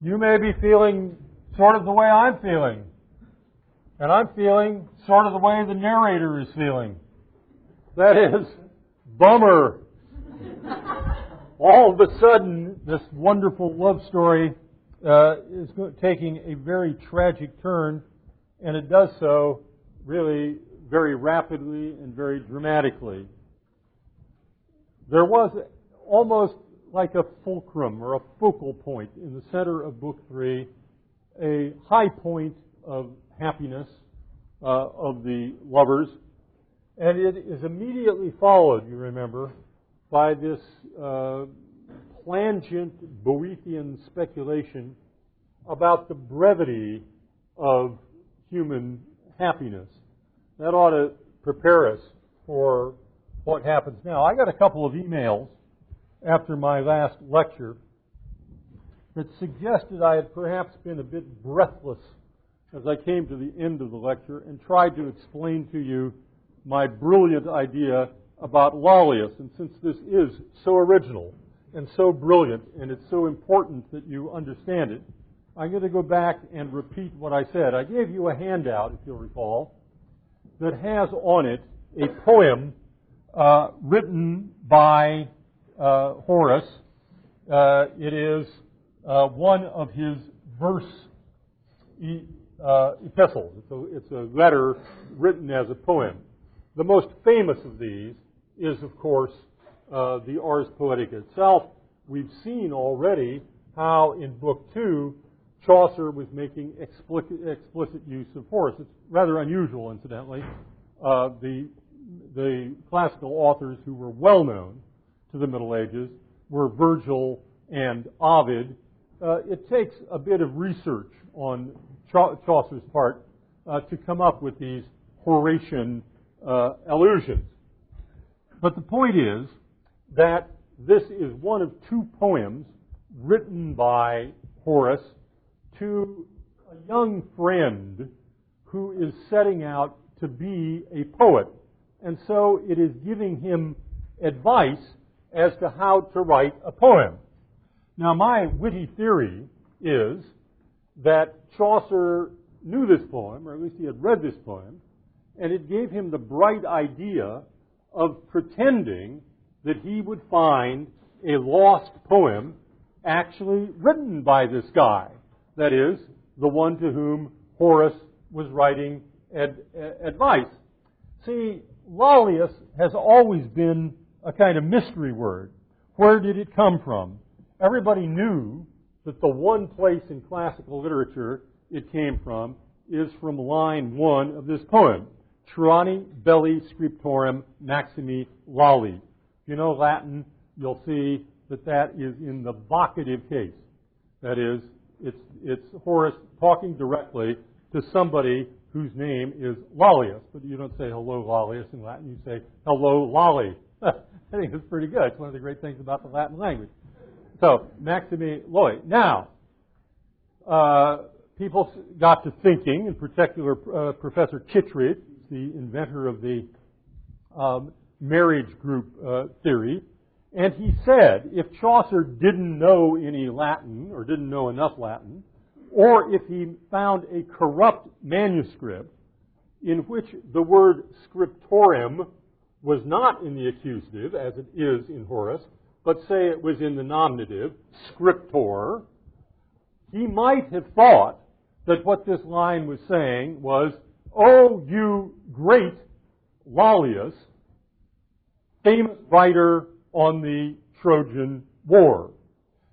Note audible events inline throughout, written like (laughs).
You may be feeling sort of the way I'm feeling. And I'm feeling sort of the way the narrator is feeling. That is, bummer. All of a sudden, this wonderful love story uh, is taking a very tragic turn, and it does so really very rapidly and very dramatically. There was almost like a fulcrum or a focal point in the center of Book 3, a high point of happiness uh, of the lovers. And it is immediately followed, you remember, by this uh, plangent Boethian speculation about the brevity of human happiness. That ought to prepare us for what happens now. I got a couple of emails after my last lecture that suggested I had perhaps been a bit breathless as I came to the end of the lecture and tried to explain to you my brilliant idea about Lollius. And since this is so original and so brilliant and it's so important that you understand it, I'm going to go back and repeat what I said. I gave you a handout, if you'll recall, that has on it a poem uh, written by uh, Horace. Uh, it is uh, one of his verse e- uh, epistles. It's a, it's a letter written as a poem. The most famous of these is, of course, uh, the Ars Poetica itself. We've seen already how in Book Two Chaucer was making explicit, explicit use of Horace. It's rather unusual, incidentally. Uh, the the classical authors who were well known to the Middle Ages were Virgil and Ovid. Uh, it takes a bit of research on Chaucer's part uh, to come up with these Horatian uh, allusions. But the point is that this is one of two poems written by Horace to a young friend who is setting out to be a poet. And so it is giving him advice as to how to write a poem. Now, my witty theory is that Chaucer knew this poem, or at least he had read this poem, and it gave him the bright idea of pretending that he would find a lost poem actually written by this guy. That is, the one to whom Horace was writing ad, ad, advice. See, Lollius has always been a kind of mystery word. Where did it come from? Everybody knew that the one place in classical literature it came from is from line one of this poem. Troiani belli scriptorum maximi lolli. If you know Latin, you'll see that that is in the vocative case. That is, it's, it's Horace talking directly to somebody whose name is Lollius. But you don't say hello Lollius in Latin, you say hello Lolly. (laughs) I think it's pretty good. It's one of the great things about the Latin language. So, Maximi Lolli. Now, uh, people got to thinking, in particular, uh, Professor Kittredge, the inventor of the um, marriage group uh, theory, and he said if Chaucer didn't know any Latin or didn't know enough Latin, or if he found a corrupt manuscript in which the word scriptorum was not in the accusative, as it is in Horace, but say it was in the nominative, scriptor, he might have thought that what this line was saying was, Oh, you great Lollius, famous writer on the Trojan War.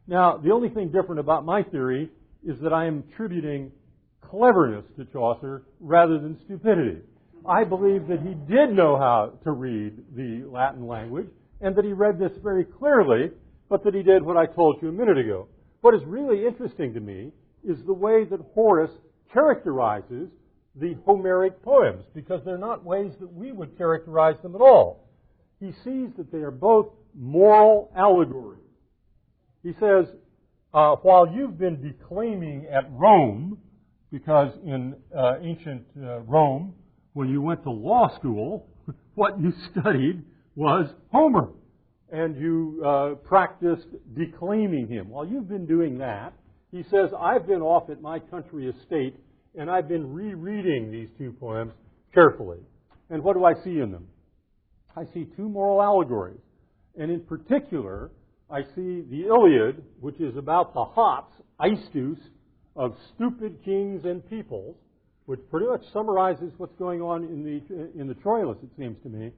Now, the only thing different about my theory is that I am attributing cleverness to Chaucer rather than stupidity. I believe that he did know how to read the Latin language and that he read this very clearly, but that he did what I told you a minute ago. What is really interesting to me is the way that Horace characterizes the Homeric poems, because they're not ways that we would characterize them at all. He sees that they are both moral allegories. He says, uh, while you've been declaiming at Rome, because in uh, ancient uh, Rome, when you went to law school, (laughs) what you studied was Homer. And you uh, practiced declaiming him. While you've been doing that, He says, I've been off at my country estate and I've been rereading these two poems carefully. And what do I see in them? I see two moral allegories. And in particular, I see the Iliad, which is about the hops, aistus, of stupid kings and peoples, which pretty much summarizes what's going on in the, in the Troilus, it seems to me,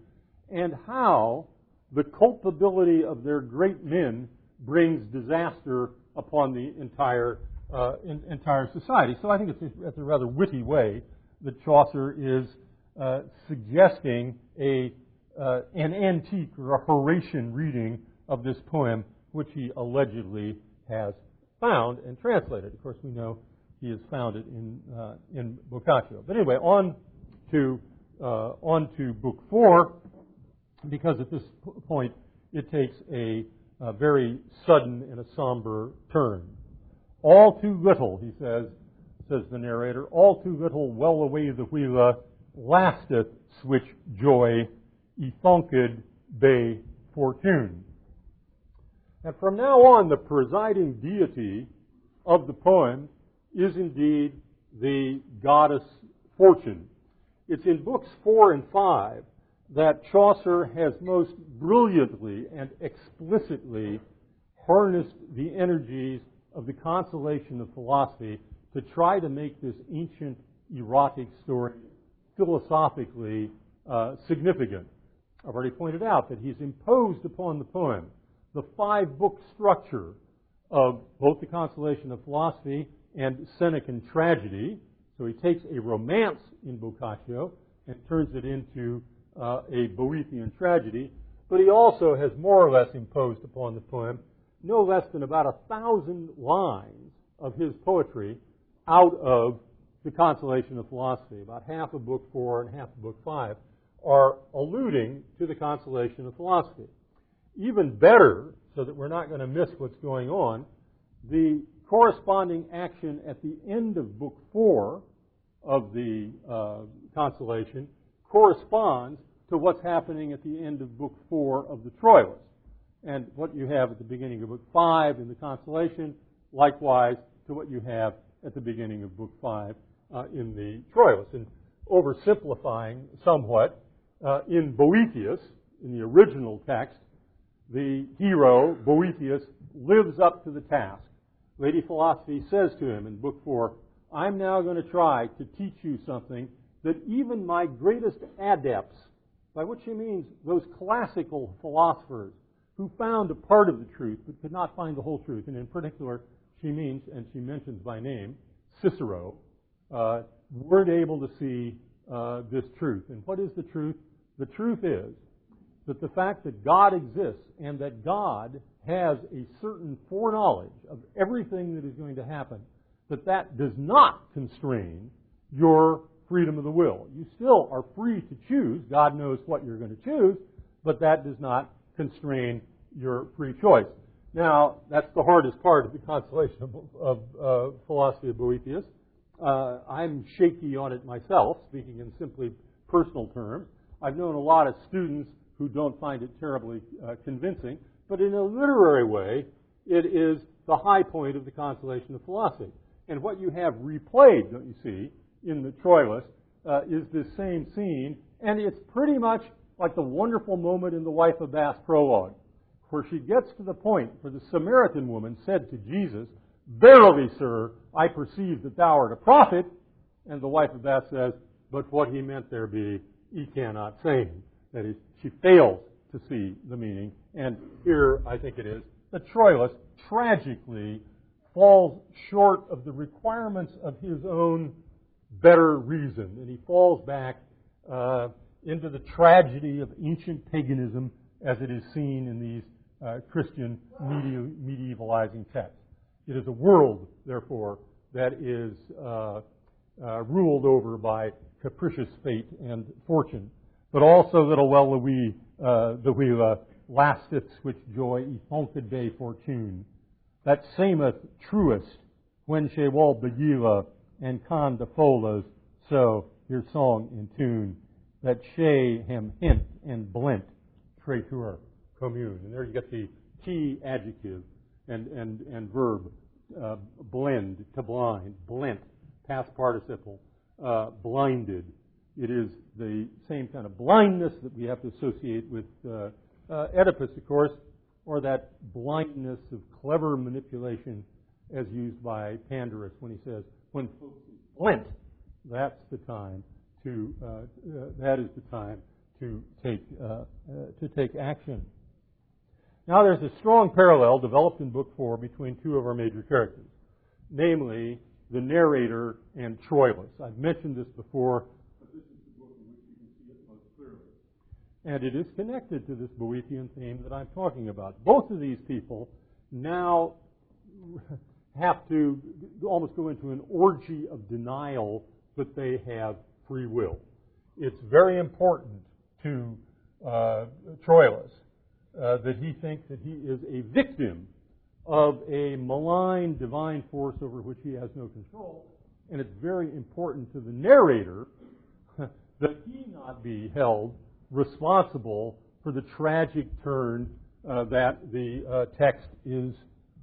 and how the culpability of their great men brings disaster upon the entire, uh, in, entire society. So I think it's a, it's a rather witty way that Chaucer is uh, suggesting a, uh, an antique or a Horatian reading of this poem, which he allegedly has found and translated. Of course, we know he has found it in, uh, in Boccaccio. But anyway, on to, uh, on to book four, because at this point it takes a, a very sudden and a somber turn. All too little, he says, says the narrator, all too little well away the wheela lasteth switch joy, ethonked bay fortune. And from now on, the presiding deity of the poem is indeed the goddess Fortune. It's in books four and five that Chaucer has most brilliantly and explicitly harnessed the energies of the consolation of philosophy to try to make this ancient erotic story philosophically uh, significant. I've already pointed out that he's imposed upon the poem the five book structure of both the Consolation of Philosophy and Senecan Tragedy. So he takes a romance in Boccaccio and turns it into uh, a Boethian tragedy. But he also has more or less imposed upon the poem no less than about a thousand lines of his poetry out of the Consolation of Philosophy. About half of Book 4 and half of Book 5 are alluding to the Consolation of Philosophy. Even better, so that we're not going to miss what's going on, the corresponding action at the end of Book 4 of the uh, Consolation corresponds to what's happening at the end of Book 4 of the Troilus. And what you have at the beginning of Book 5 in the Consolation, likewise to what you have at the beginning of Book 5 uh, in the Troilus. And oversimplifying somewhat, uh, in Boethius, in the original text, the hero, Boethius, lives up to the task. Lady Philosophy says to him in Book 4, I'm now going to try to teach you something that even my greatest adepts, by which she means those classical philosophers who found a part of the truth but could not find the whole truth, and in particular, she means, and she mentions by name, Cicero, uh, weren't able to see uh, this truth. And what is the truth? The truth is that the fact that God exists and that God has a certain foreknowledge of everything that is going to happen, that that does not constrain your freedom of the will. You still are free to choose. God knows what you're going to choose, but that does not constrain your free choice. Now, that's the hardest part of the (laughs) consolation of, of uh, philosophy of Boethius. Uh, I'm shaky on it myself, speaking in simply personal terms. I've known a lot of students who don't find it terribly uh, convincing, but in a literary way, it is the high point of the consolation of philosophy. And what you have replayed, don't you see, in the Troilus, uh, is this same scene, and it's pretty much like the wonderful moment in the Wife of Bath prologue, where she gets to the point where the Samaritan woman said to Jesus, Verily, sir, I perceive that thou art a prophet. And the wife of Bath says, But what he meant there be, he cannot say. That is, she fails to see the meaning. And here, I think it is, the Troilus tragically falls short of the requirements of his own better reason. And he falls back uh, into the tragedy of ancient paganism as it is seen in these uh, Christian medievalizing texts. It is a world, therefore, that is uh, uh, ruled over by capricious fate and fortune, but also little well the lasteth which joy ethonked day fortune. That sameth truest when she wall begila and con defolas, so your song in tune, that she him hint and blent traitor commune. And there you get the key adjective and, and, and verb uh, blend, to blind, blent, past participle, uh, blinded. It is the same kind of blindness that we have to associate with uh, uh, Oedipus, of course, or that blindness of clever manipulation as used by Pandarus when he says, when folks that's the time to, uh, uh, that is the time to take, uh, to take action. Now there's a strong parallel developed in Book 4 between two of our major characters, namely the narrator and Troilus. I've mentioned this before, but this is the book in which you can see it most clearly. And it is connected to this Boethian theme that I'm talking about. Both of these people now have to almost go into an orgy of denial that they have free will. It's very important to uh, Troilus uh, that he thinks that he is a victim of a malign divine force over which he has no control. And it's very important to the narrator (laughs) that he not be held responsible for the tragic turn uh, that the uh, text is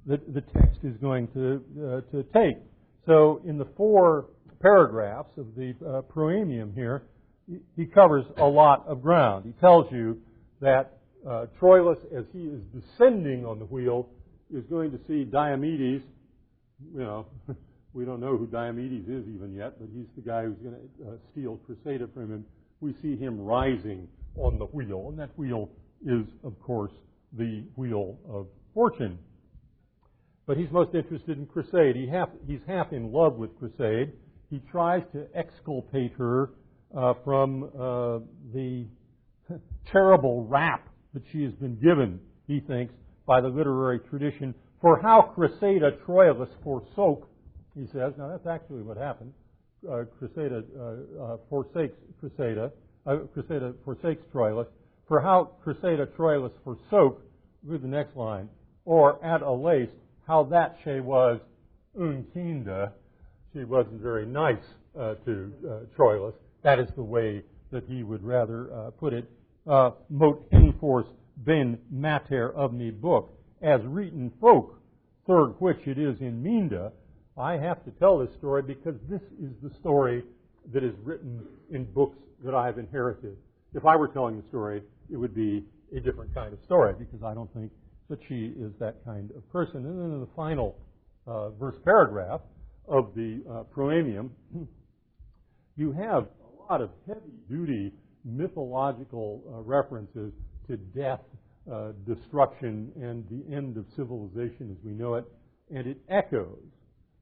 that the text is going to uh, to take. So in the four paragraphs of the uh, proemium here, he covers a lot of ground. He tells you that uh, Troilus, as he is descending on the wheel, is going to see Diomedes. You know, (laughs) we don't know who Diomedes is even yet, but he's the guy who's going to uh, steal Cressida from him. We see him rising on the wheel, and that wheel is, of course, the wheel of fortune. But he's most interested in Cressida. He half, he's half in love with Cressida. He tries to exculpate her uh, from uh, the (laughs) terrible rap that she has been given, he thinks, by the literary tradition for how Cressida Troilus forsook, he says. Now, that's actually what happened. Uh, Cressida uh, uh, forsakes uh, Cressida forsakes Troilus, for how Cressida Troilus forsook, read the next line, or at a lace, how that she was unkinda, she wasn't very nice uh, to uh, Troilus. That is the way that he would rather put it uh, mot enforce ben mater of me book, as written folk, third which it is in Minda, I have to tell this story because this is the story that is written in books that I have inherited. If I were telling the story, it would be a different kind of story because I don't think that she is that kind of person. And then in the final uh, verse paragraph of the uh, proemium, (clears throat) you have a lot of heavy duty mythological uh, references to death, uh, destruction, and the end of civilization as we know it. And it echoes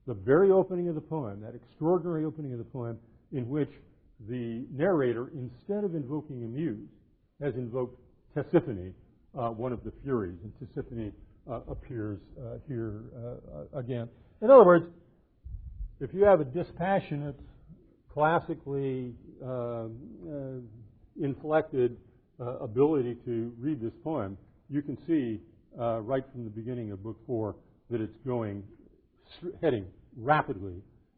the very opening of the poem, that extraordinary opening of the poem, in which the narrator, instead of invoking a muse, has invoked Tisiphone, uh, one of the Furies, and Tisiphone uh, appears uh, here uh, again. In other words, if you have a dispassionate, classically uh, inflected uh, ability to read this poem, you can see right from the beginning of Book Four that it's going heading rapidly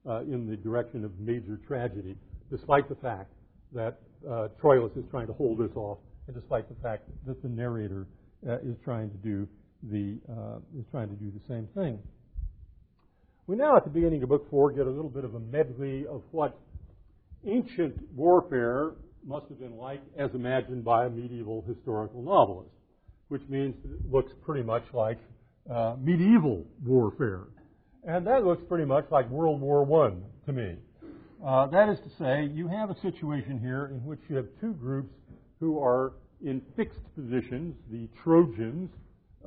uh, in the direction of major tragedy, despite the fact that uh, Troilus is trying to hold this off, and despite the fact that the narrator uh, is trying to do the uh, is trying to do the same thing. We now, at the beginning of Book Four, get a little bit of a medley of what ancient warfare must have been like as imagined by a medieval historical novelist, which means it looks pretty much like uh, medieval warfare. And that looks pretty much like World War I to me. Uh, that is to say, you have a situation here in which you have two groups who are in fixed positions, the Trojans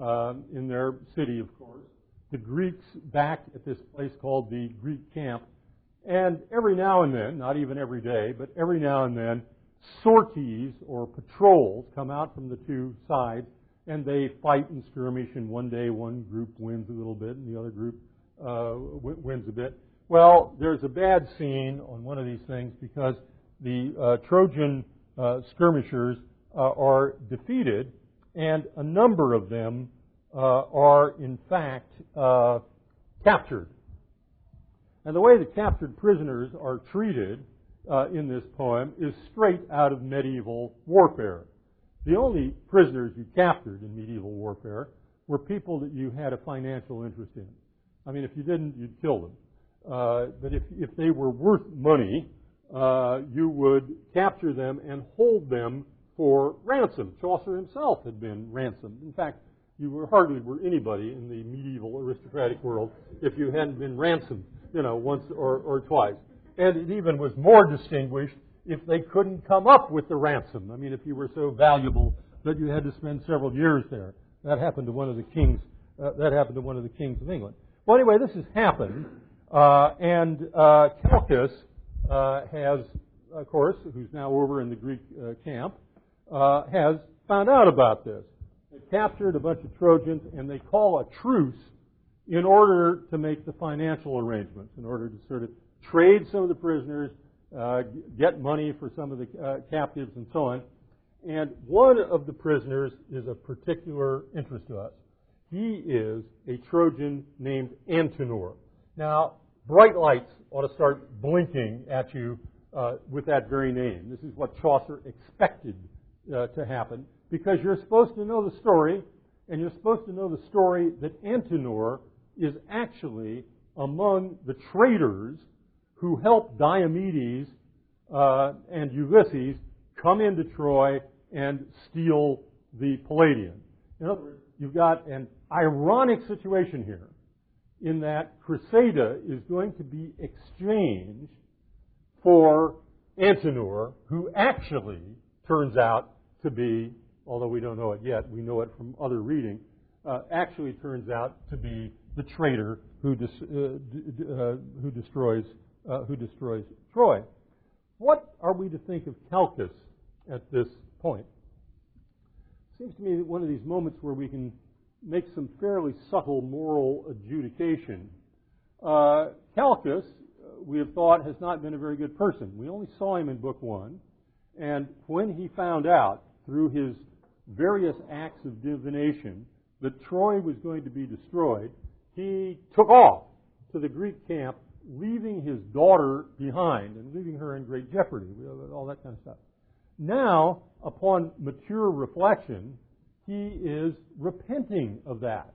um, in their city, of course, the Greeks back at this place called the Greek camp, and every now and then, not even every day, but every now and then, sorties or patrols come out from the two sides and they fight and skirmish and one day one group wins a little bit and the other group uh, wins a bit. Well, there's a bad scene on one of these things because the uh, Trojan uh, skirmishers uh, are defeated and a number of them uh, are in fact uh, captured. And the way the captured prisoners are treated in this poem is straight out of medieval warfare. The only prisoners you captured in medieval warfare were people that you had a financial interest in. I mean, if you didn't, you'd kill them. Uh, but if, if they were worth money, uh, you would capture them and hold them for ransom. Chaucer himself had been ransomed. In fact, you were hardly were anybody in the medieval aristocratic world if you hadn't been ransomed, you know, once or, or twice. And it even was more distinguished if they couldn't come up with the ransom. I mean, if you were so valuable that you had to spend several years there. That happened to one of the kings. Uh, that happened to one of the kings of England. Well, anyway, this has happened, uh, and uh, Calchas uh, has, of course, who's now over in the Greek uh, camp, uh, has found out about this. They captured a bunch of Trojans, and they call a truce in order to make the financial arrangements, in order to sort of trade some of the prisoners, get money for some of the captives, and so on. And one of the prisoners is of particular interest to us. He is a Trojan named Antenor. Now, bright lights ought to start blinking at you uh, with that very name. This is what Chaucer expected uh, to happen because you're supposed to know the story, and you're supposed to know the story that Antenor is actually among the traitors who helped Diomedes uh, and Ulysses come into Troy and steal the Palladium. In other words, you've got an ironic situation here in that Cressida is going to be exchanged for Antenor, who actually turns out to be, although we don't know it yet, we know it from other reading, uh, actually turns out to be the traitor who, dis, uh, d- uh, who destroys uh, who destroys Troy. What are we to think of Calchas at this point? Seems to me that one of these moments where we can make some fairly subtle moral adjudication. Uh, Calchas, we have thought, has not been a very good person. We only saw him in Book One, and when he found out through his various acts of divination that Troy was going to be destroyed, he took off to the Greek camp, leaving his daughter behind and leaving her in great jeopardy, all that kind of stuff. Now, upon mature reflection, he is repenting of that.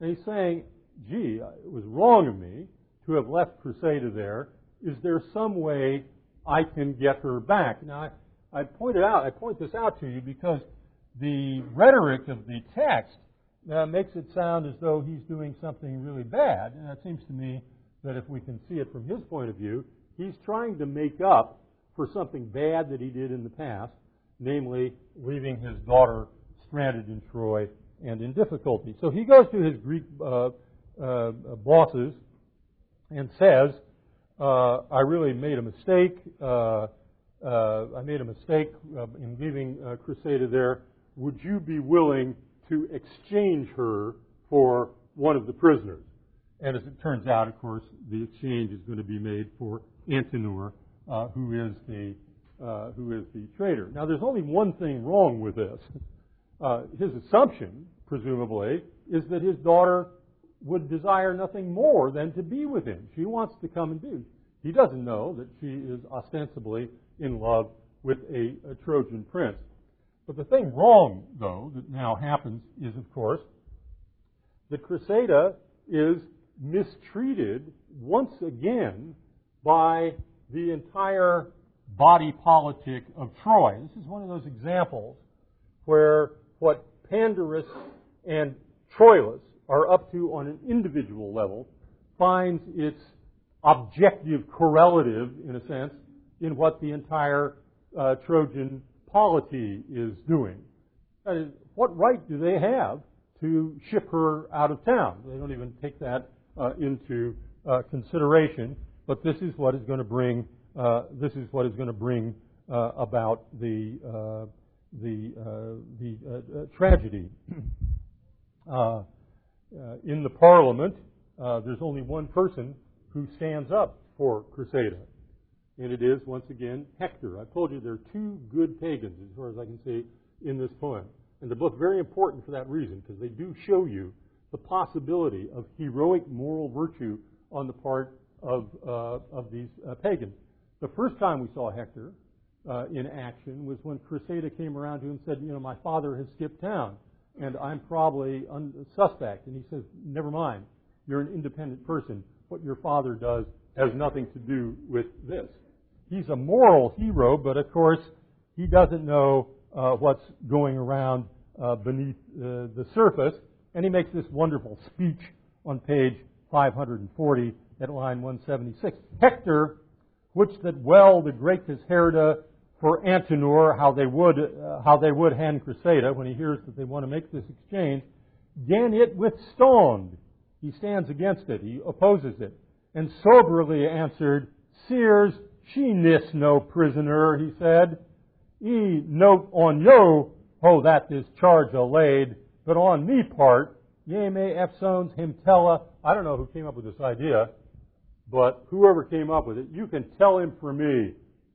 And he's saying, gee, it was wrong of me to have left Cressida there. Is there some way I can get her back? Now, I, I pointed out, I point this out to you because the rhetoric of the text uh, makes it sound as though he's doing something really bad. And it seems to me that if we can see it from his point of view, he's trying to make up for something bad that he did in the past, namely leaving his daughter stranded in Troy and in difficulty. So he goes to his Greek uh, uh, bosses and says, uh, I really made a mistake. Uh, uh, I made a mistake in leaving Cressida there. Would you be willing to exchange her for one of the prisoners? And as it turns out, of course, the exchange is going to be made for Antenor, uh, who is the who is the traitor. Now, there's only one thing wrong with this. Uh, his assumption, presumably, is that his daughter would desire nothing more than to be with him. She wants to come and do. He doesn't know that she is ostensibly in love with a, a Trojan prince. But the thing wrong, though, that now happens is, of course, that Cressida is mistreated once again by the entire body politic of Troy. This is one of those examples where what Pandarus and Troilus are up to on an individual level finds its objective correlative, in a sense, in what the entire uh, Trojan polity is doing. That is, what right do they have to ship her out of town? They don't even take that uh, into uh, consideration. But this is what is going to bring uh, this is what is going to bring uh, about the uh, the uh, the uh, uh, tragedy. in the Parliament, there's only one person who stands up for Cressida, and it is once again Hector. I've told you there are two good pagans, as far as I can see, in this poem, and they're both very important for that reason because they do show you the possibility of heroic moral virtue on the part of, uh, of these uh, pagans. The first time we saw Hector uh, in action was when Cressida came around to him and said, You know, my father has skipped town, and I'm probably un- suspect. And he says, Never mind. You're an independent person. What your father does has nothing to do with this. He's a moral hero, but of course, he doesn't know uh, what's going around uh, beneath uh, the surface. And he makes this wonderful speech on page 540 at line 176. Hector, which that well the great Herda for Antenor, how they would, uh, how they would hand Cressida when he hears that they want to make this exchange, gan it withstand. He stands against it. He opposes it. And soberly answered, Seers, she nis no prisoner, he said. E note on yo, ho that this charge allayed, but on me part, ye may efsones him tella. I don't know who came up with this idea, but whoever came up with it, you can tell him for me,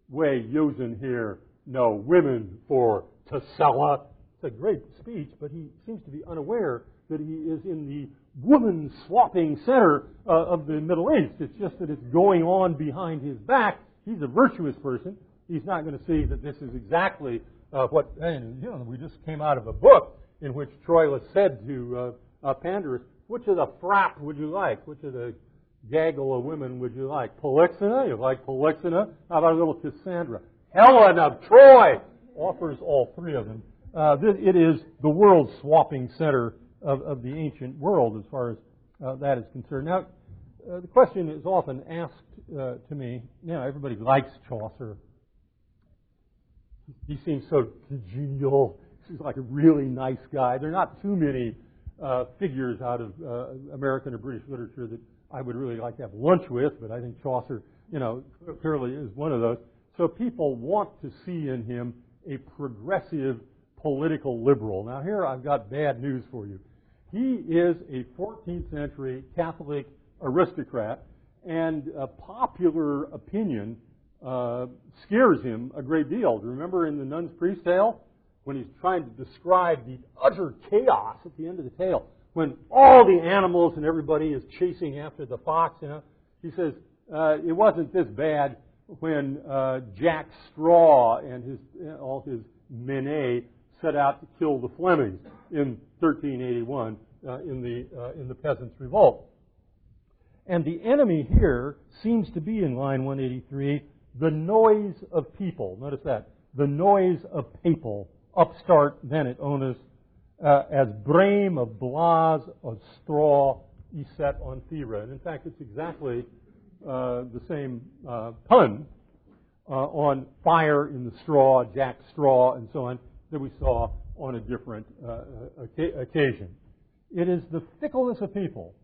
way using here, no women for Tassella. It's a great speech, but he seems to be unaware that he is in the woman swapping center uh, of the Middle East. It's just that it's going on behind his back. He's a virtuous person. He's not going to see that this is exactly uh, what, and you know, we just came out of a book in which Troilus said to uh, uh, Pandarus, which of the frap would you like? Which of the gaggle of women would you like? Polyxena? You like Polyxena? How about a little Cassandra? Helen of Troy offers all three of them. Uh, it is the world swapping center of, of the ancient world as far as uh, that is concerned. Now, uh, the question is often asked uh, to me, know, everybody likes Chaucer. He seems so congenial. He's like a really nice guy. There are not too many uh, figures out of uh, American or British literature that I would really like to have lunch with, but I think Chaucer, you know, clearly is one of those. So people want to see in him a progressive political liberal. Now here I've got bad news for you. He is a 14th century Catholic aristocrat, and popular opinion uh, scares him a great deal. Remember in the Nun's Priest tale? When he's trying to describe the utter chaos at the end of the tale, when all the animals and everybody is chasing after the fox, you know, he says, uh, it wasn't this bad when uh, Jack Straw and his, all his menae set out to kill the Flemings in 1381 uh, in the uh, in the peasants' revolt. And the enemy here seems to be in line 183 the noise of people. Notice that the noise of people, upstart then at onus, uh, as brame of blas of straw y set on thera. And in fact, it's exactly uh, the same uh, pun uh, on fire in the straw, Jack Straw, and so on that we saw on a different uh, occasion. It is the fickleness of people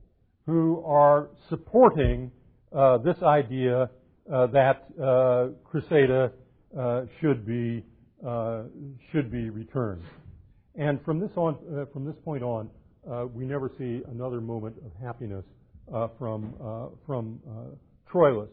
who are supporting uh, this idea uh, that uh, uh, should be uh, should be returned. And from this on, from this point on, we never see another moment of happiness from from Troilus.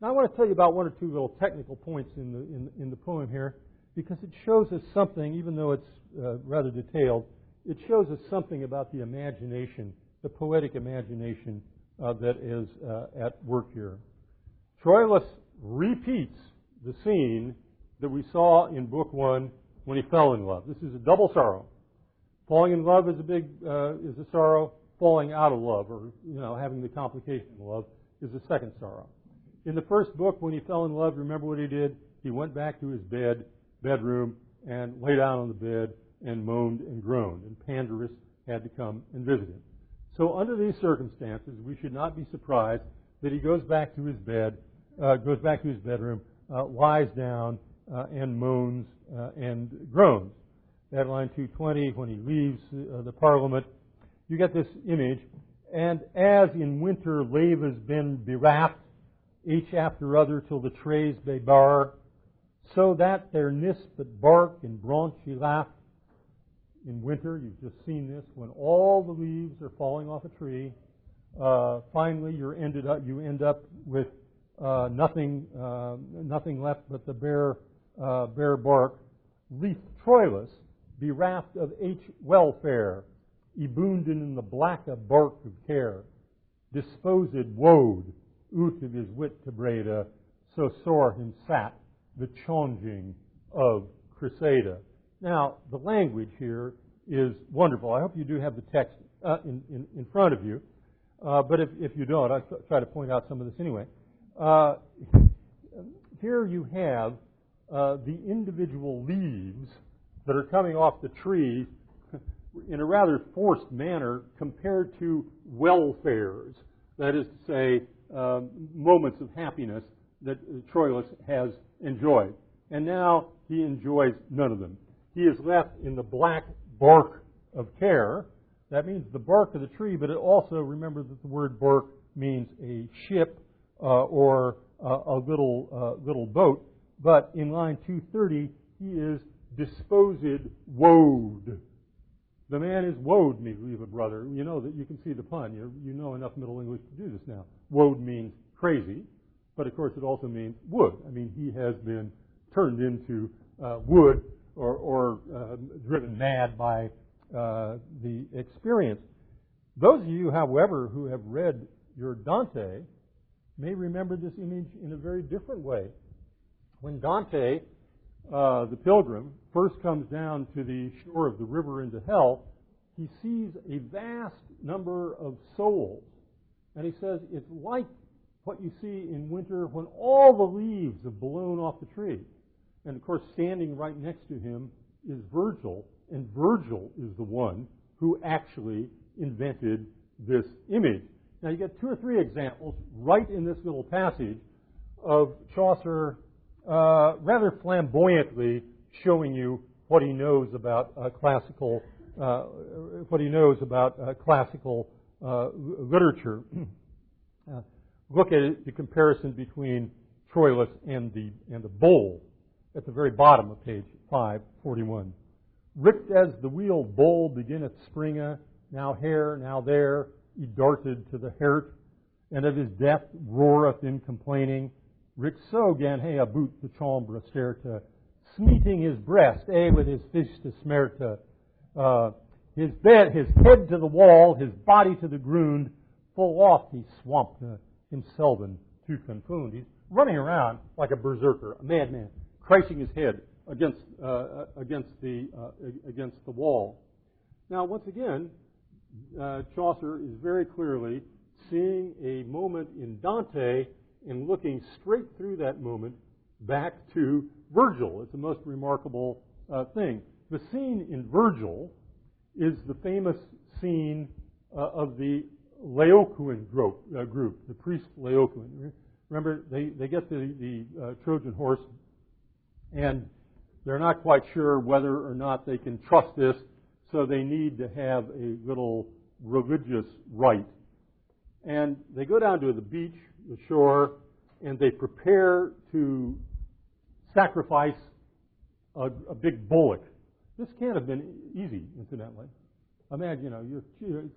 Now I want to tell you about one or two little technical points in the in, in the poem here because it shows us something, even though it's uh, rather detailed, it shows us something about the imagination, the poetic imagination uh, that is uh, at work here. Troilus repeats the scene that we saw in Book One when he fell in love. This is a double sorrow. Falling in love is a big uh, is a sorrow. Falling out of love, or you know, having the complication of love, is a second sorrow. In the first book, when he fell in love, remember what he did? He went back to his bed bedroom and lay down on the bed and moaned and groaned. And Pandarus had to come and visit him. So under these circumstances, we should not be surprised that he goes back to his bed, uh, goes back to his bedroom, uh, lies down, uh, and moans and groans. At line 220, when he leaves uh, the parliament, you get this image. And as in winter lavas been bereft, each after other till the trays be bar, so that their nispet bark and branchy laugh. In winter, you've just seen this, when all the leaves are falling off a tree, uh, finally you're ended up you end up with uh, nothing uh, nothing left but the bare uh, bare bark. Leaf troilus, bereft of H welfare, eboonden in the black a bark of care, disposed woed, out of his wit to breda, so sore him sat the changing of Cressida. Now, the language here is wonderful. I hope you do have the text uh, in, in, in front of you. Uh, but if, if you don't, I'll try to point out some of this anyway. Uh, here you have uh, the individual leaves that are coming off the tree (laughs) in a rather forced manner compared to welfares. That is to say, um, moments of happiness that Troilus has enjoyed. And now he enjoys none of them. He is left in the black bark of care. That means the bark of the tree, but it also, remember that the word bark means a ship uh, or uh, a little, uh, little boat. But in line 230, he is disposed woed. The man is woed me, leave a brother. You know that you can see the pun. You, you know enough Middle English to do this now. Woed means crazy, but of course it also means wood. I mean, he has been turned into uh, wood or, or uh, driven mad by uh, the experience. Those of you, however, who have read your Dante may remember this image in a very different way. When Dante, uh, the pilgrim, first comes down to the shore of the river into hell, he sees a vast number of souls. And he says it's like what you see in winter when all the leaves have blown off the tree. And of course, standing right next to him is Virgil, and Virgil is the one who actually invented this image. Now you get two or three examples right in this little passage of Chaucer uh, rather flamboyantly showing you what he knows about uh, classical uh, what he knows about uh, classical uh, literature. (clears throat) Look at it, the comparison between Troilus and the and the bull at the very bottom of page 541. Richt as the wheeled bull beginneth springa, now here, now there, he darted to the hert, and of his death roareth in complaining. So gan he the chambre sterta, smeeting his breast, a with his fist to smerta, uh, his bed, his head to the wall, his body to the ground, full oft he swamped uh, himself to confound. He's running around like a berserker, a madman, crashing his head against, uh, against, the, uh, against the wall. Now, once again, uh, Chaucer is very clearly seeing a moment in Dante and looking straight through that moment back to Virgil. It's a most remarkable uh, thing. The scene in Virgil is the famous scene uh, of the Laocoon group, uh, group, the priest Laocoon. Remember, they, they get the, the Trojan horse and they're not quite sure whether or not they can trust this, so they need to have a little religious rite. And they go down to the beach, the shore, and they prepare to sacrifice a, a big bullock. This can't have been easy, incidentally. Imagine, you know, you're, you,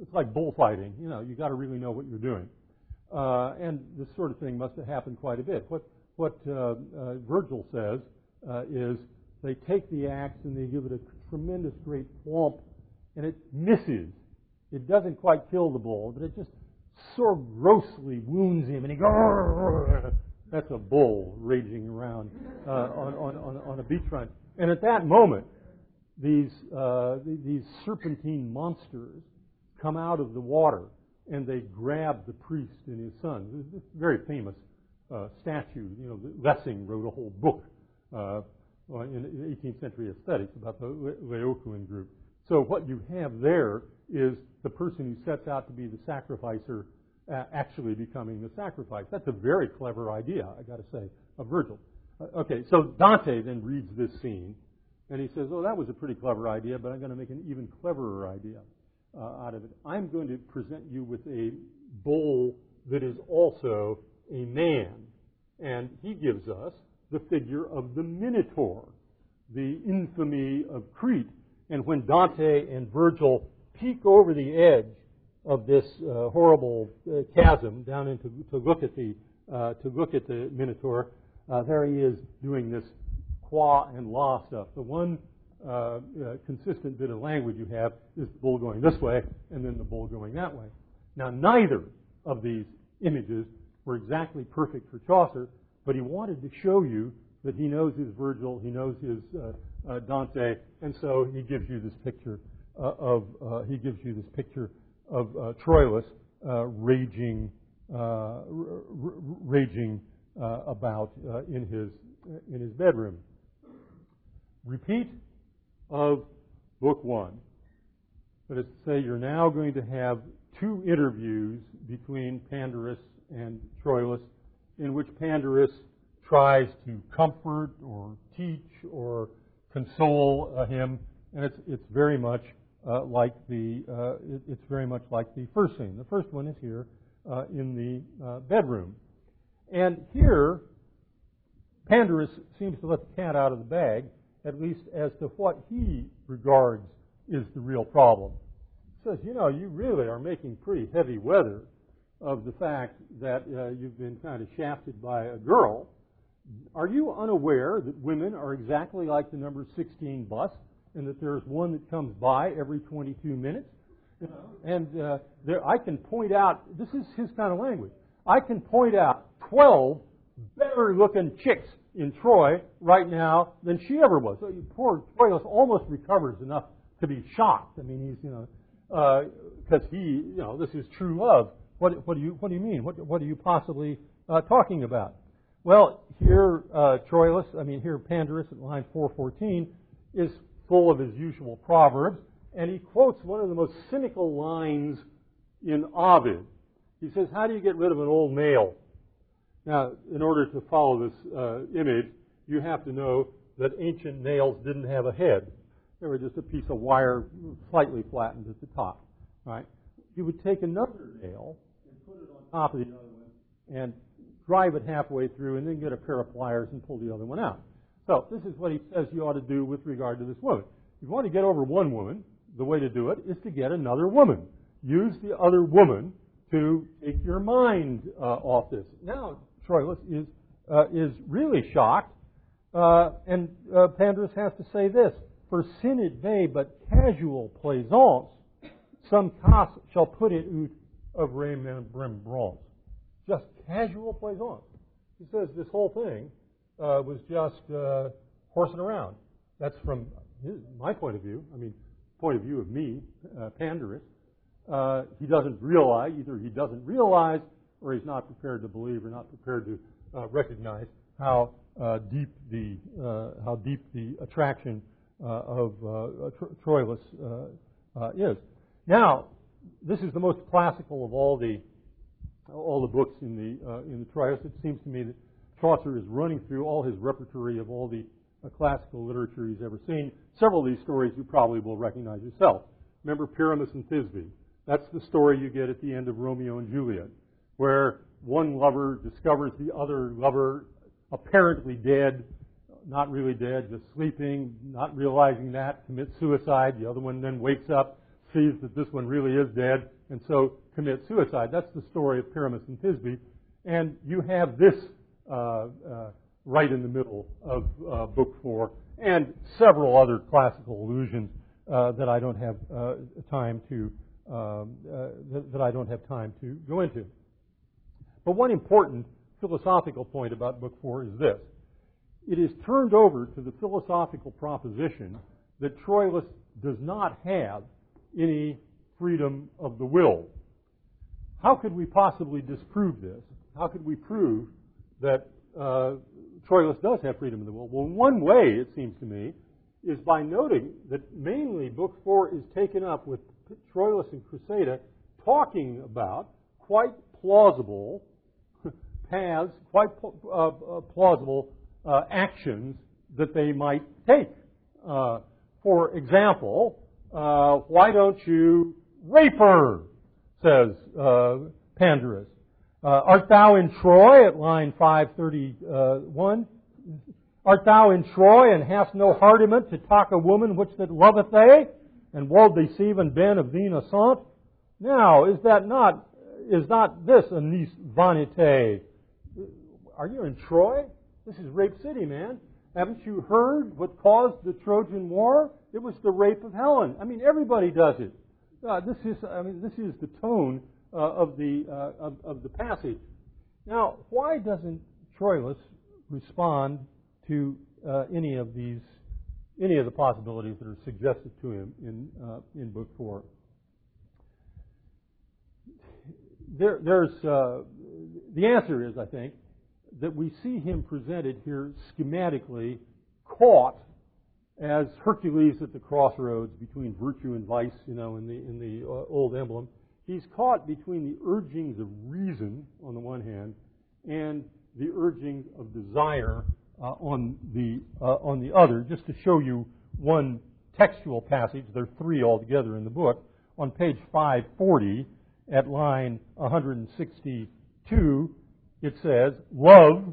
it's like bullfighting. You know, you got to really know what you're doing. Uh, and this sort of thing must have happened quite a bit. What what uh, uh, Virgil says uh, is they take the axe and they give it a tremendous great plump, and it misses. It doesn't quite kill the bull, but it just so grossly wounds him, and he goes. (laughs) That's a bull raging around uh, on, on, on, on a beachfront. And at that moment, these, uh, these serpentine monsters come out of the water and they grab the priest and his son. This very famous uh, statue. You know, Lessing wrote a whole book uh, in 18th century aesthetics about the Laocoon group. So what you have there is the person who sets out to be the sacrificer uh, actually becoming the sacrifice. That's a very clever idea, I got to say, of Virgil. Uh, okay, so Dante then reads this scene and he says, "Oh, that was a pretty clever idea, but I'm going to make an even cleverer idea uh, out of it. I'm going to present you with a bowl that is also a man. And he gives us the figure of the Minotaur, the infamy of Crete. And when Dante and Virgil peek over the edge of this uh, horrible uh, chasm down into to look at the uh, to look at the Minotaur, uh, there he is doing this qua and la stuff. The one uh, uh, consistent bit of language you have is the bull going this way and then the bull going that way. Now, neither of these images were exactly perfect for Chaucer, but he wanted to show you that he knows his Virgil, he knows his uh, uh, Dante, and so he gives you this picture uh, of, uh, he gives you this picture of Troilus raging, r- r- raging about in, his, in his bedroom. Repeat of book one. But it's to say you're now going to have two interviews between Pandarus and Troilus in which Pandarus tries to comfort or teach or console uh, him, and it's it's very much uh, like the uh, it, it's very much like the first scene. The first one is here uh, in the uh, bedroom, and here Pandarus seems to let the cat out of the bag, at least as to what he regards is the real problem. He says, you know, you really are making pretty heavy weather of the fact that uh, you've been kind of shafted by a girl are you unaware that women are exactly like the number 16 bus and that there's one that comes by every 22 minutes? And uh, there, I can point out, this is his kind of language, I can point out 12 better looking chicks in Troy right now than she ever was. So poor Troilus almost recovers enough to be shocked. I mean, he's, you know, because uh, he, you know, this is true love. What, what, do you, what do you mean? What, what are you possibly uh, talking about? Well, here uh, Troilus, I mean here Pandarus at line 414 is full of his usual proverbs, and he quotes one of the most cynical lines in Ovid. He says, "How do you get rid of an old nail?" Now, in order to follow this uh, image, you have to know that ancient nails didn't have a head; they were just a piece of wire, slightly flattened at the top. Right? You would take another nail and put it on top of the other one, and drive it halfway through, and then get a pair of pliers and pull the other one out. So this is what he says you ought to do with regard to this woman. If you want to get over one woman, the way to do it is to get another woman. Use the other woman to take your mind uh, off this. Now, Troilus is uh, is really shocked, uh, and uh, Pandarus has to say this: For sin it may, but casual plaisance, some cas shall put it out of remembrance just casual plaisance. He says this whole thing uh, was just uh, horsing around. That's from his, my point of view. I mean, point of view of me, uh, Pandarus. Uh, he doesn't realize, either he doesn't realize or he's not prepared to believe or not prepared to uh, recognize how uh, deep the uh, how deep the attraction uh, of uh, Troilus is. Now, this is the most classical of all the all the books in the uh, in the Troilus, it seems to me that Chaucer is running through all his repertory of all the uh, classical literature he's ever seen. Several of these stories you probably will recognize yourself. Remember Pyramus and Thisbe? That's the story you get at the end of Romeo and Juliet, where one lover discovers the other lover apparently dead, not really dead, just sleeping, not realizing that, commits suicide. The other one then wakes up, sees that this one really is dead, and so commit suicide. That's the story of Pyramus and Thisbe. And you have this uh, uh, right in the middle of uh, Book Four, and several other classical allusions uh, that I don't have uh, time to um, uh, that, that I don't have time to go into. But one important philosophical point about Book Four is this: it is turned over to the philosophical proposition that Troilus does not have any freedom of the will. How could we possibly disprove this? How could we prove that uh, Troilus does have freedom of the will? Well, one way, it seems to me, is by noting that mainly Book 4 is taken up with Troilus and Cressida talking about quite plausible (laughs) paths, quite uh, uh, plausible uh, actions that they might take. Uh, for example, uh, why don't you rape her? Says uh, Pandarus. Uh, art thou in Troy at line 531? Art thou in Troy and hast no hardiment to talk a woman which that loveth thee? And wold deceive and ben of thee innocent? Now, is that not, is not this a nice vanité? Are you in Troy? This is Rape City, man. Haven't you heard what caused the Trojan War? It was the rape of Helen. I mean, everybody does it. Uh, this is, I mean, this is the tone uh, of the uh, of, of, the passage. Now, why doesn't Troilus respond to uh, any of these any of the possibilities that are suggested to him in, uh, in Book 4. There, there's, uh, the answer is, I think, that we see him presented here schematically caught as Hercules at the crossroads between virtue and vice, you know, in the, in the uh, old emblem. He's caught between the urgings of reason on the one hand and the urgings of desire uh, on the uh, on the other. Just to show you one textual passage, there are three altogether in the book. On page 540, at line 162, it says, "Love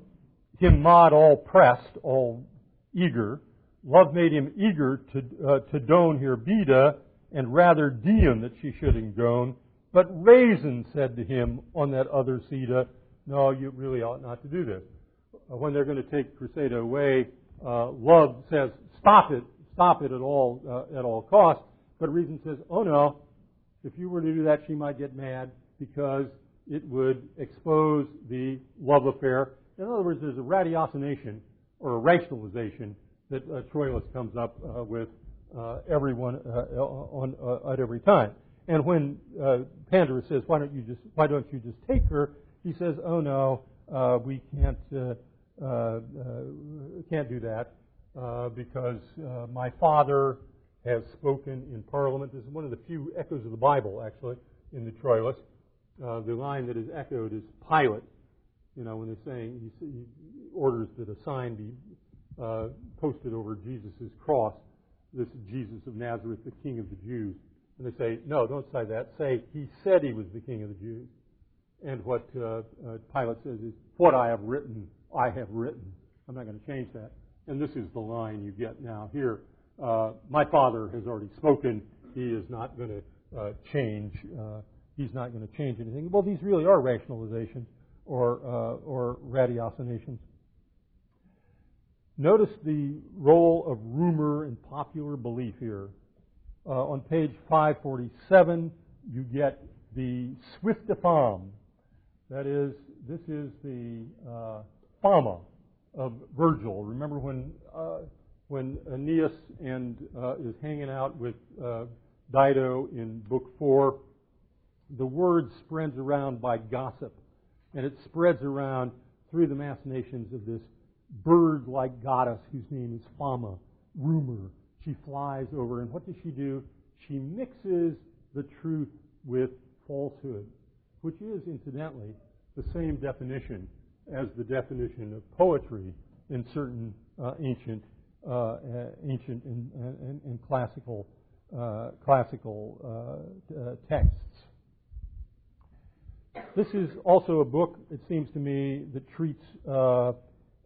him not all pressed, all eager. Love made him eager to uh, to don here beta, and rather deem that she should engone. But Raisin said to him on that other Sita, No, you really ought not to do this. Uh, when they're going to take Criseyde away, uh, love says, Stop it, stop it at all, uh, at all costs. But Reason says, Oh no, if you were to do that, she might get mad because it would expose the love affair. In other words, there's a ratiocination or a rationalization that uh, Troilus comes up uh, with uh, everyone uh, on, uh, at every time. And when Pandarus says, "Why don't you just Why don't you just take her?" He says, "Oh no, we can't can't do that because my father has spoken in Parliament." This is one of the few echoes of the Bible, actually, in the Troilus. the line that is echoed is Pilate. You know, when they're saying he orders that a sign be posted over Jesus' cross. This Jesus of Nazareth, the King of the Jews. And they say, no, don't say that. Say, he said he was the king of the Jews. And what uh, uh, Pilate says is, what I have written, I have written. I'm not going to change that. And this is the line you get now here. Uh, my father has already spoken. He is not going to uh, change. Uh, he's not going to change anything. Well, these really are rationalizations or uh, or ratiocinations. Notice the role of rumor and popular belief here. Uh, on page 547, you get the swift Swiftopham. That is, this is the uh, Fama of Virgil. Remember when uh, when Aeneas and uh, is hanging out with uh, Dido in Book Four, the word spreads around by gossip, and it spreads around through the machinations of this bird-like goddess whose name is Fama, rumor, she flies over, and what does she do? She mixes the truth with falsehood, which is, incidentally, the same definition as the definition of poetry in certain uh, ancient, uh, ancient and, and, and classical, uh, classical uh, uh, texts. This is also a book, it seems to me, that treats uh,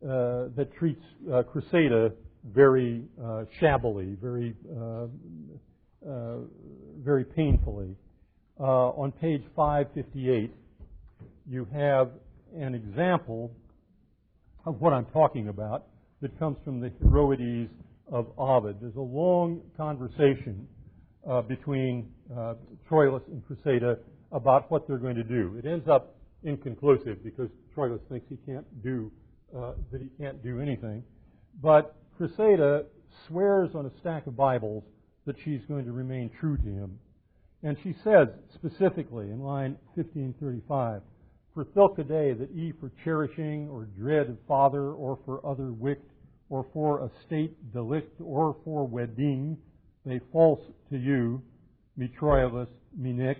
that treats Cressida very uh, shabbily, very, uh, uh, very painfully. Uh, on page 558, you have an example of what I'm talking about that comes from the Heroides of Ovid. There's a long conversation uh, between Troilus and Cressida about what they're going to do. It ends up inconclusive because Troilus thinks he can't do that he can't do anything. But Cressida swears on a stack of Bibles that she's going to remain true to him. And she says specifically in line 1535, For thilke day that ye for cherishing or dread of father or for other wicked or for a state delict or for wedding, they false to you, me Troilus, me Nick,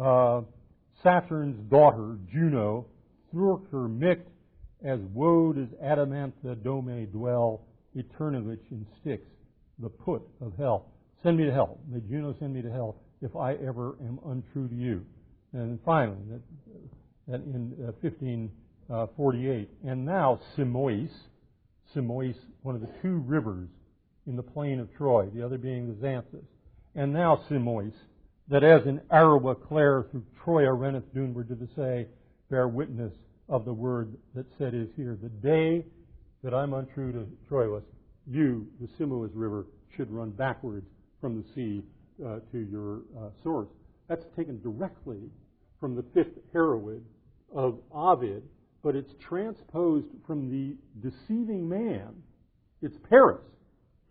uh, Saturn's daughter, Juno, through her as woad as adamantha dome dwell, eternally in Styx, the put of hell. Send me to hell. May Juno send me to hell if I ever am untrue to you. And finally, that, that in uh, 1548, uh, and now Simois, Simois, one of the two rivers in the plain of Troy, the other being the Xanthus, and now Simois, that as in Arawa Clare through Troya renneth doonward to the say, bear witness of the word that said is here. The day that I'm untrue to Troilus, you, the Simois River, should run backwards from the sea uh, to your uh, source. That's taken directly from the fifth Heroid of Ovid, but it's transposed from the deceiving man. It's Paris.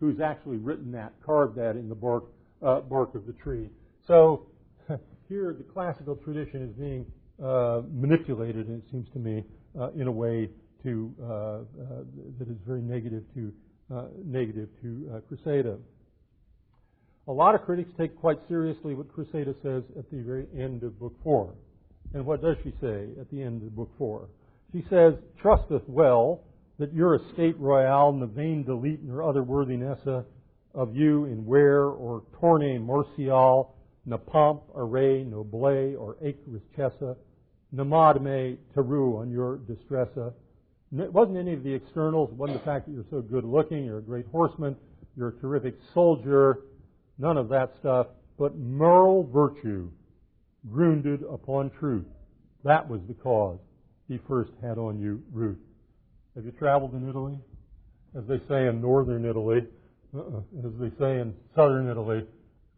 who's actually written that, carved that in the bark, uh, bark of the tree. So (laughs) here the classical tradition is being manipulated, it seems to me, uh, in a way to, uh, uh, that is very negative to, uh, negative to Criseyde. A lot of critics take quite seriously what Criseyde says at the very end of Book 4. And what does she say at the end of Book 4? She says, Trusteth well that your estate royale, the vain delete nor other worthiness of you in ware or tourney martial, ne pomp, array, noble, or acre richessa, ne madame teru on your distressa. It wasn't any of the externals. It wasn't the fact that you're so good looking, you're a great horseman, you're a terrific soldier, none of that stuff, but moral virtue grounded upon truth. That was the cause he first had on you, Ruth. Have you traveled in Italy? As they say in northern Italy, uh-uh, as they say in southern Italy,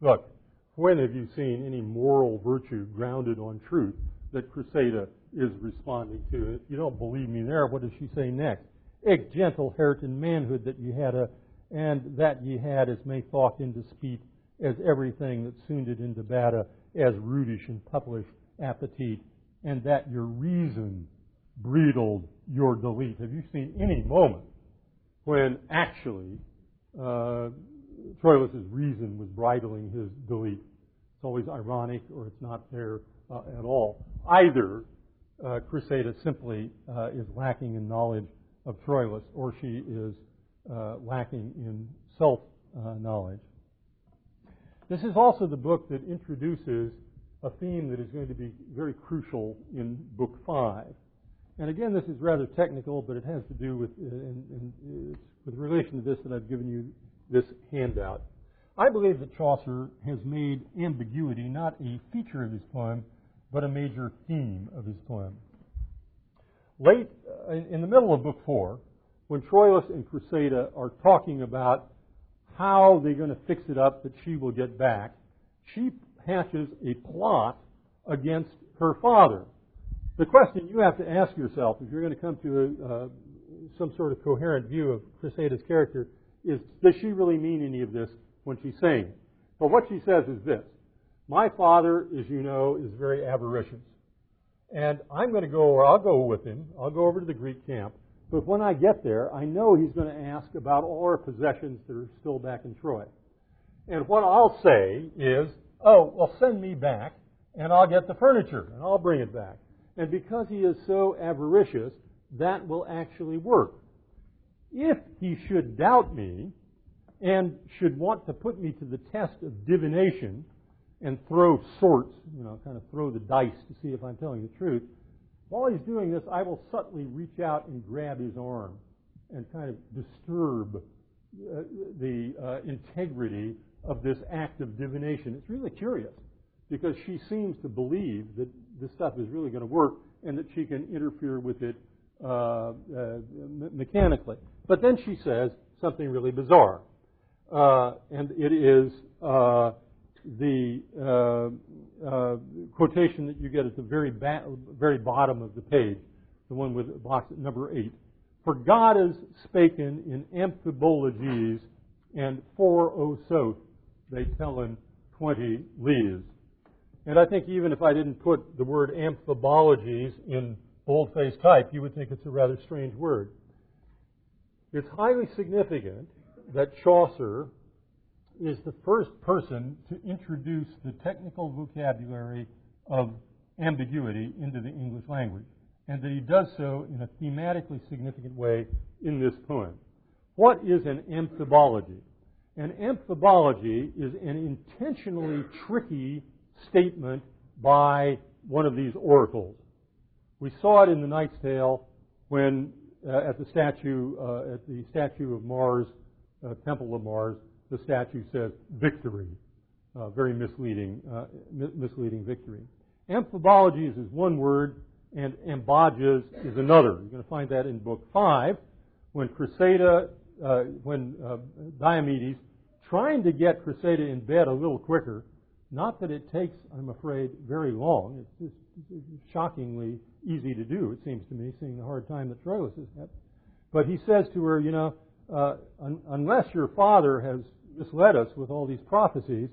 look, when have you seen any moral virtue grounded on truth that Cressida is responding to? If you don't believe me there, what does she say next? Ec gentle hert in manhood that ye had a, and that ye had as may thought into speech as everything that soonded into bada as rudish and publish appetite, and that your reason bridled your delete. Have you seen any moment when actually uh, Troilus's reason was bridling his belief. It's always ironic or it's not there uh, at all. Either uh, simply uh, is lacking in knowledge of Troilus or she is uh, lacking in self uh, knowledge. This is also the book that introduces a theme that is going to be very crucial in Book 5. And again, this is rather technical, but it has to do with, uh, in, in, with relation to this that I've given you this handout. I believe that Chaucer has made ambiguity not a feature of his poem, but a major theme of his poem. Late uh, in the middle of Book 4, when Troilus and Cressida are talking about how they're going to fix it up that she will get back, she hatches a plot against her father. The question you have to ask yourself if you're going to come to a, uh, some sort of coherent view of Cressida's character is, does she really mean any of this when she's saying? Well, what she says is this. My father, as you know, is very avaricious. And I'm going to go, or I'll go with him. I'll go over to the Greek camp. But when I get there, I know he's going to ask about all our possessions that are still back in Troy. And what I'll say is, oh, well, send me back, and I'll get the furniture, and I'll bring it back. And because he is so avaricious, that will actually work. If he should doubt me and should want to put me to the test of divination and throw sorts, you know, kind of throw the dice to see if I'm telling the truth, while he's doing this, I will subtly reach out and grab his arm and kind of disturb uh, the uh, integrity of this act of divination. It's really curious because she seems to believe that this stuff is really going to work and that she can interfere with it uh, uh, mechanically. But then she says something really bizarre. Uh, and it is uh, the quotation that you get at the very, ba- very bottom of the page, the one with box number eight. For God is spaken in amphibologies and four osoth, they tell in twenty leaves. And I think even if I didn't put the word amphibologies in boldface type, you would think it's a rather strange word. It's highly significant that Chaucer is the first person to introduce the technical vocabulary of ambiguity into the English language, and that he does so in a thematically significant way in this poem. What is an amphibology? An amphibology is an intentionally tricky statement by one of these oracles. We saw it in the Knight's Tale when uh, at the statue uh, at the statue of Mars, uh, Temple of Mars, the statue says victory. Uh, very misleading, uh, misleading victory. Amphibologies is one word, and ambages is another. You're going to find that in Book Five, when Cressida, uh, when Diomedes, trying to get Cressida in bed a little quicker, not that it takes, I'm afraid, very long. It's just shockingly easy to do, it seems to me, seeing the hard time that Troilus has had. But he says to her, you know, uh, un- unless your father has misled us with all these prophecies,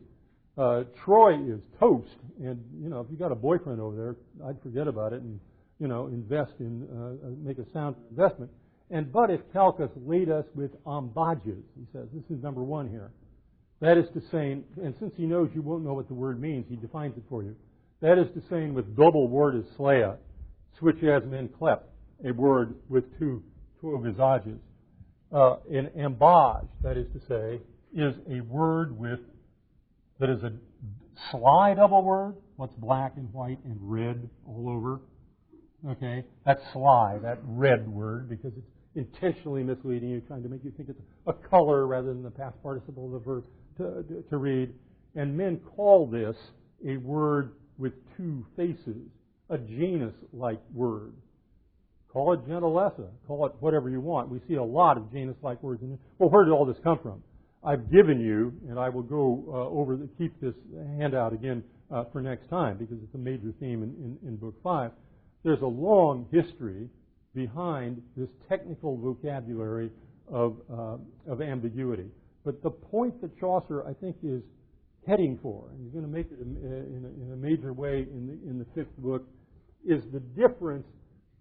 uh, Troy is toast. And you know, if you got a boyfriend over there, I'd forget about it and you know invest in uh, uh make a sound investment. And but if Calchas laid us with ambages, he says this is number one here. That is to say, and since he knows you won't know what the word means, he defines it for you. That is to say, with double word is slaya, switch as men klep, a word with two two visages. Uh, an ambage, that is to say, is a word with that is a sly double word. What's black and white and red all over? Okay, that's sly, that red word, because it's intentionally misleading you, trying to make you think it's a color rather than the past participle of the verb to, to, to read. And men call this a word with two faces, a Janus-like word. Call it gentilessa, call it whatever you want. We see a lot of Janus-like words in it. Well, where did all this come from? I've given you, and I will go uh, over the, keep this handout again uh, for next time because it's a major theme in, in, in Book 5. There's a long history behind this technical vocabulary of, uh, of ambiguity. But the point that Chaucer, I think, is heading for, and he's going to make it in a, in a major way in the, in the fifth book, is the difference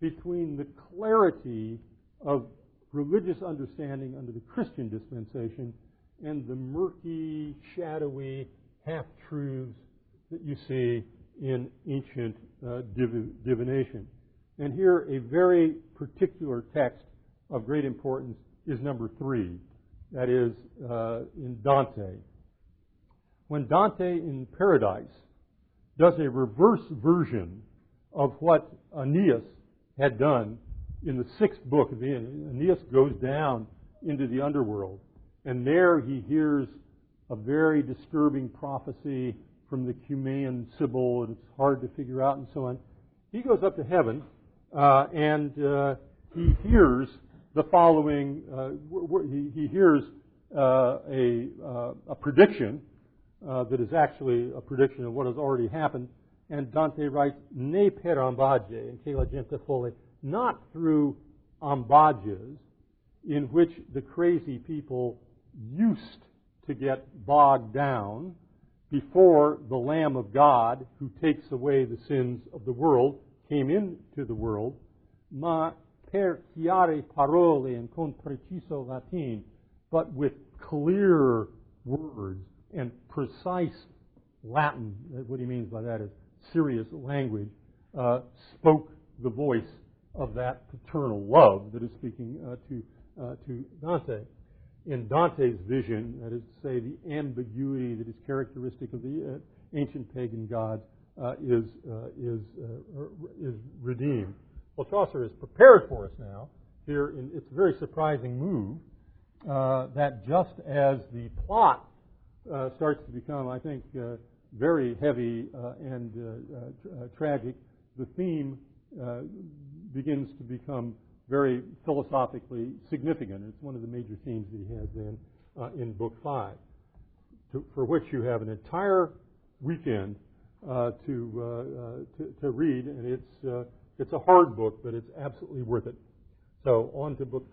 between the clarity of religious understanding under the Christian dispensation and the murky, shadowy half truths that you see in ancient uh, div- divination. And here, a very particular text of great importance is number three. That is uh, in Dante. When Dante in Paradise does a reverse version of what Aeneas had done in the sixth book of the Aeneas goes down into the underworld and there he hears a very disturbing prophecy from the Cumaean Sibyl, and it's hard to figure out, and so on. He goes up to heaven, uh, and uh, he hears the following. Uh, he, he, hears uh, a, uh, a, prediction uh, that is actually a prediction of what has already happened. And Dante writes, "Ne per ambage in che la gente folle," not through ambages, in which the crazy people used to get bogged down before the Lamb of God, who takes away the sins of the world, came into the world, ma per chiare parole and con preciso latin, but with clear words and precise Latin, what he means by that is serious language, uh, spoke the voice of that paternal love that is speaking uh, to, uh, to Dante in Dante's vision, that is to say, the ambiguity that is characteristic of the uh, ancient pagan gods, uh, is uh, is is redeemed. Well, Chaucer is prepared for us now. Here, in its a very surprising move, that just as the plot starts to become, I think, very heavy and tra- tragic, the theme begins to become very philosophically significant. It's one of the major themes that he has then uh, in Book 5, to, for which you have an entire weekend uh, to, uh, uh to, to, read, and it's, uh, it's a hard book, but it's absolutely worth it. So on to Book 5.